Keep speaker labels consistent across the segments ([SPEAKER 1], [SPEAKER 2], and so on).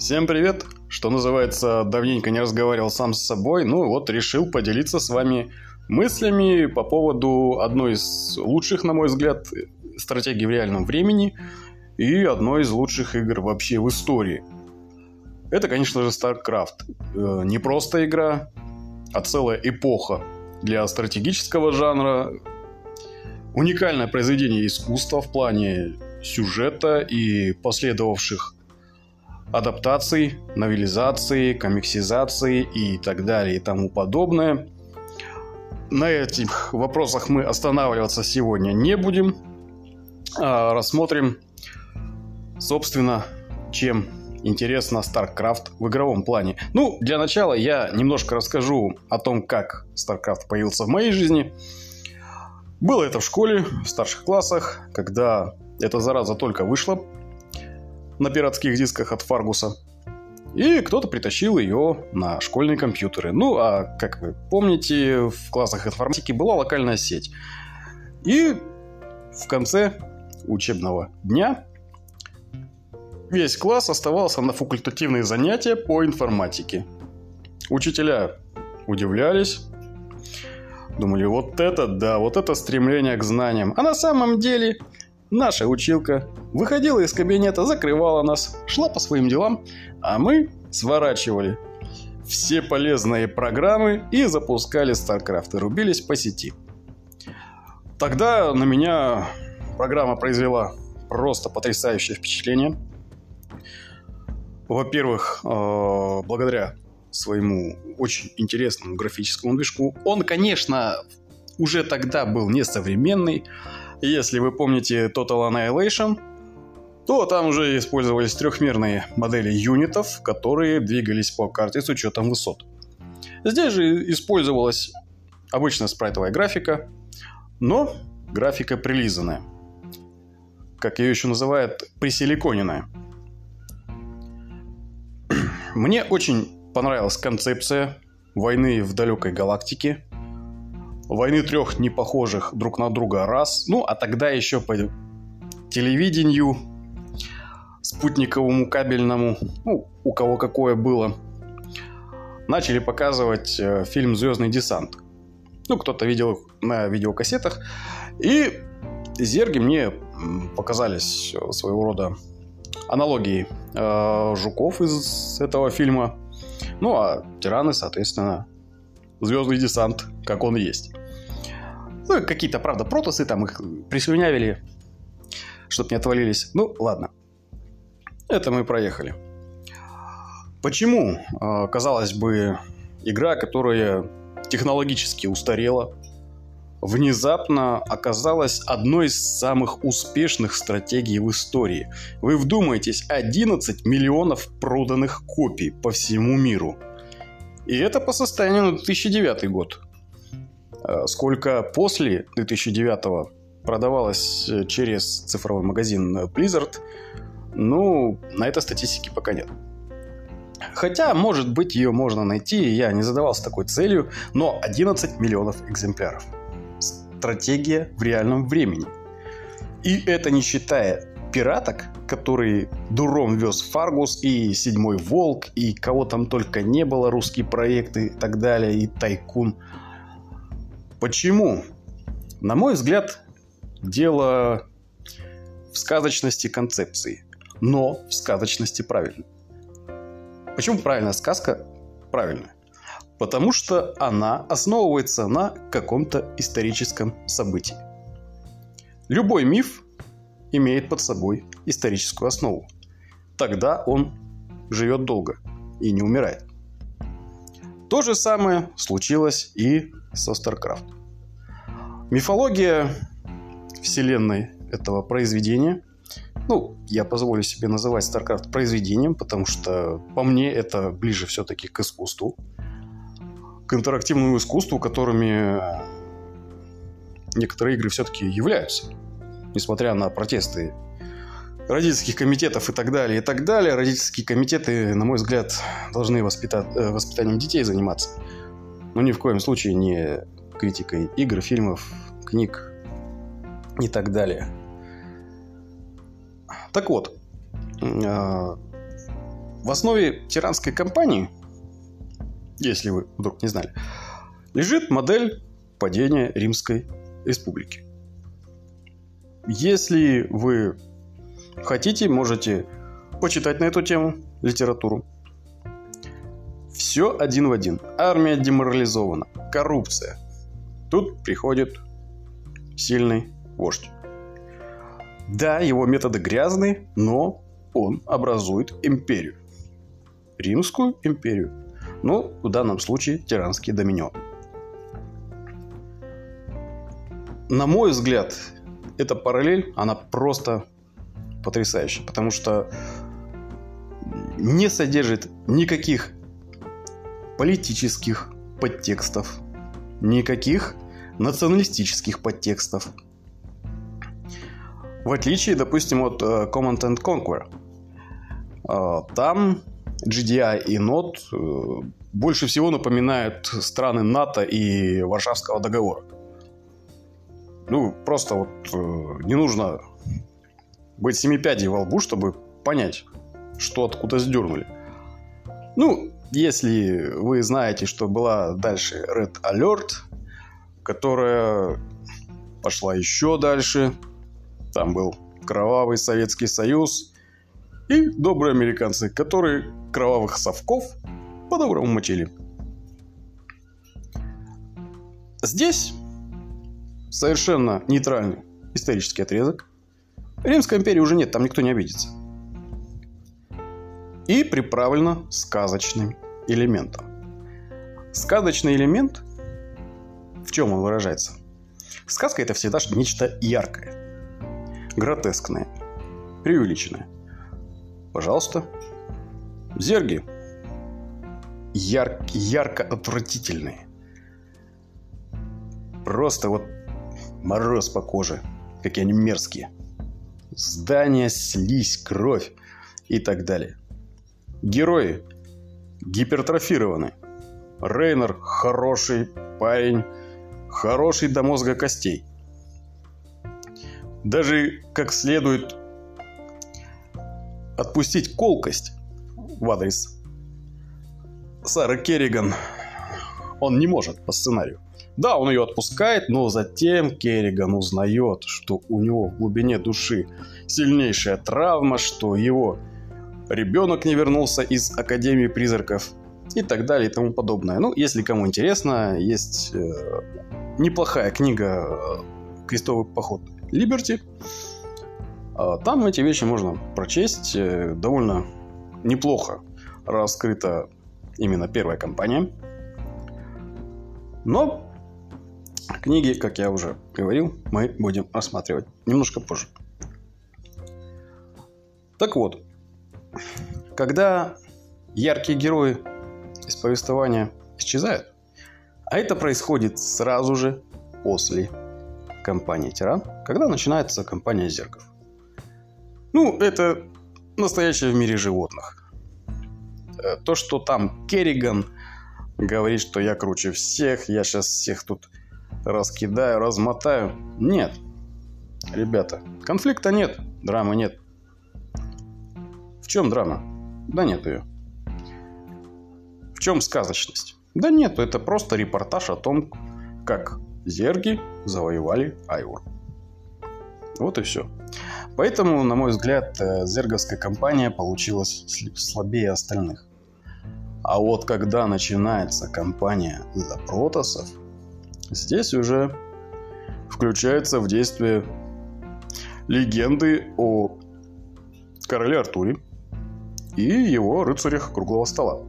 [SPEAKER 1] Всем привет! Что называется, давненько не разговаривал сам с собой, ну вот решил поделиться с вами мыслями по поводу одной из лучших, на мой взгляд, стратегий в реальном времени и одной из лучших игр вообще в истории. Это, конечно же, StarCraft. Э, не просто игра, а целая эпоха для стратегического жанра. Уникальное произведение искусства в плане сюжета и последовавших адаптаций, новелизации, комиксизации и так далее и тому подобное. На этих вопросах мы останавливаться сегодня не будем. А рассмотрим, собственно, чем интересно StarCraft в игровом плане. Ну, для начала я немножко расскажу о том, как StarCraft появился в моей жизни. Было это в школе, в старших классах, когда эта зараза только вышла на пиратских дисках от Фаргуса. И кто-то притащил ее на школьные компьютеры. Ну, а как вы помните, в классах информатики была локальная сеть. И в конце учебного дня весь класс оставался на факультативные занятия по информатике. Учителя удивлялись, думали, вот это да, вот это стремление к знаниям. А на самом деле Наша училка выходила из кабинета, закрывала нас, шла по своим делам, а мы сворачивали все полезные программы и запускали StarCraft и рубились по сети. Тогда на меня программа произвела просто потрясающее впечатление. Во-первых, э, благодаря своему очень интересному графическому движку. Он, конечно, уже тогда был несовременный, если вы помните Total Annihilation, то там уже использовались трехмерные модели юнитов, которые двигались по карте с учетом высот. Здесь же использовалась обычная спрайтовая графика, но графика прилизанная. Как ее еще называют, присиликоненная. Мне очень понравилась концепция войны в далекой галактике, войны трех непохожих друг на друга раз. Ну, а тогда еще по телевидению, спутниковому, кабельному, ну, у кого какое было, начали показывать э, фильм «Звездный десант». Ну, кто-то видел на видеокассетах. И зерги мне показались своего рода аналогией э, жуков из этого фильма. Ну, а тираны, соответственно, звездный десант, как он есть. Ну, какие-то, правда, протосы там их прислюнявили, чтобы не отвалились. Ну, ладно. Это мы проехали. Почему, а, казалось бы, игра, которая технологически устарела, внезапно оказалась одной из самых успешных стратегий в истории. Вы вдумайтесь, 11 миллионов проданных копий по всему миру. И это по состоянию на 2009 год. Э, сколько после 2009 продавалось э, через цифровой магазин Blizzard, ну, на этой статистике пока нет. Хотя, может быть, ее можно найти, я не задавался такой целью, но 11 миллионов экземпляров. Стратегия в реальном времени. И это не считая пираток, которые дуром вез Фаргус и Седьмой Волк, и кого там только не было, русские проекты и так далее, и Тайкун – Почему? На мой взгляд, дело в сказочности концепции, но в сказочности правильно. Почему правильная сказка правильная? Потому что она основывается на каком-то историческом событии. Любой миф имеет под собой историческую основу. Тогда он живет долго и не умирает. То же самое случилось и со StarCraft. Мифология вселенной этого произведения, ну, я позволю себе называть StarCraft произведением, потому что по мне это ближе все-таки к искусству, к интерактивному искусству, которыми некоторые игры все-таки являются, несмотря на протесты родительских комитетов и так далее, и так далее. Родительские комитеты, на мой взгляд, должны воспитать, э, воспитанием детей заниматься. Но ни в коем случае не критикой игр, фильмов, книг и так далее. Так вот, э, в основе тиранской кампании, если вы вдруг не знали, лежит модель падения Римской Республики. Если вы хотите, можете почитать на эту тему литературу. Все один в один. Армия деморализована. Коррупция. Тут приходит сильный вождь. Да, его методы грязные, но он образует империю. Римскую империю. Ну, в данном случае тиранский доминион. На мой взгляд, эта параллель, она просто потрясающая, потому что не содержит никаких политических подтекстов, никаких националистических подтекстов. В отличие, допустим, от uh, Command and Conquer. Uh, там GDI и NOT э, больше всего напоминают страны НАТО и Варшавского договора. Ну, просто вот не нужно быть семипядей во лбу, чтобы понять, что откуда сдернули. Ну, если вы знаете, что была дальше Red Alert, которая пошла еще дальше, там был кровавый Советский Союз и добрые американцы, которые кровавых совков по-доброму мочили. Здесь совершенно нейтральный исторический отрезок. Римской империи уже нет, там никто не обидится и приправлено сказочным элементом. Сказочный элемент, в чем он выражается? Сказка это всегда нечто яркое, гротескное, преувеличенное. Пожалуйста. Зерги. Яр, ярко отвратительные. Просто вот мороз по коже. Какие они мерзкие. Здания, слизь, кровь и так далее. Герои гипертрофированы. Рейнер хороший парень, хороший до мозга костей. Даже как следует отпустить колкость в адрес Сары Керриган он не может по сценарию. Да, он ее отпускает, но затем Керриган узнает, что у него в глубине души сильнейшая травма, что его ребенок не вернулся из Академии призраков и так далее и тому подобное. Ну, если кому интересно, есть э, неплохая книга э, «Крестовый поход Либерти». Э, там эти вещи можно прочесть. Э, довольно неплохо раскрыта именно первая компания. Но книги, как я уже говорил, мы будем рассматривать немножко позже. Так вот, когда яркие герои из повествования исчезают, а это происходит сразу же после кампании «Тиран», когда начинается кампания «Зерков». Ну, это настоящее в мире животных. Э, то, что там Керриган говорит, что я круче всех, я сейчас всех тут раскидаю, размотаю. Нет. Ребята, конфликта нет, драмы нет чем драма? Да нет ее. В чем сказочность? Да нет, это просто репортаж о том, как зерги завоевали Айвор. Вот и все. Поэтому, на мой взгляд, э, зерговская компания получилась слабее остальных. А вот когда начинается кампания за протасов, здесь уже включаются в действие легенды о короле Артуре, и его рыцарях круглого стола.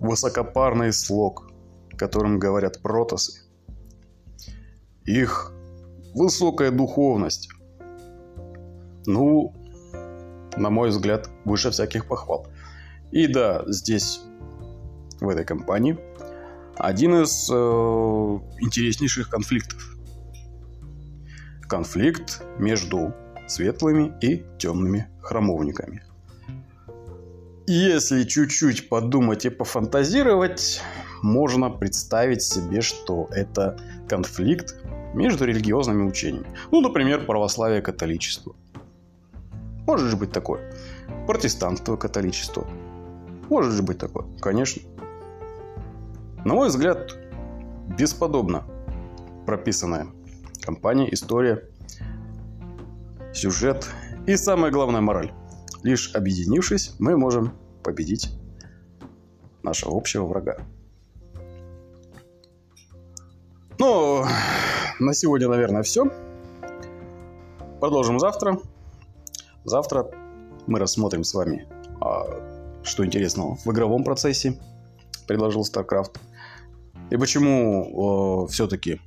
[SPEAKER 1] Высокопарный слог, которым говорят протосы. Их высокая духовность. Ну, на мой взгляд, выше всяких похвал. И да, здесь, в этой компании, один из э, интереснейших конфликтов. Конфликт между светлыми и темными храмовниками. Если чуть-чуть подумать и пофантазировать, можно представить себе, что это конфликт между религиозными учениями. Ну, например, православие и католичество. Может же быть такое. протестантство, католичество. Может же быть такое, конечно. На мой взгляд, бесподобно прописанная компания, история, сюжет и самое главное мораль. Лишь объединившись, мы можем победить нашего общего врага. Ну, на сегодня, наверное, все. Продолжим завтра. Завтра мы рассмотрим с вами, а, что интересного в игровом процессе предложил StarCraft. И почему э, все-таки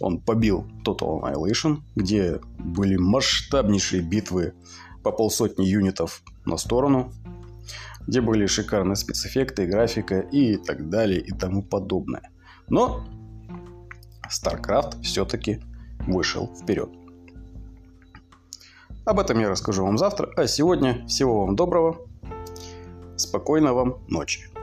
[SPEAKER 1] он побил Total Annihilation, где были масштабнейшие битвы по полсотни юнитов на сторону, где были шикарные спецэффекты, графика и так далее и тому подобное. Но StarCraft все-таки вышел вперед. Об этом я расскажу вам завтра, а сегодня всего вам доброго, спокойной вам ночи.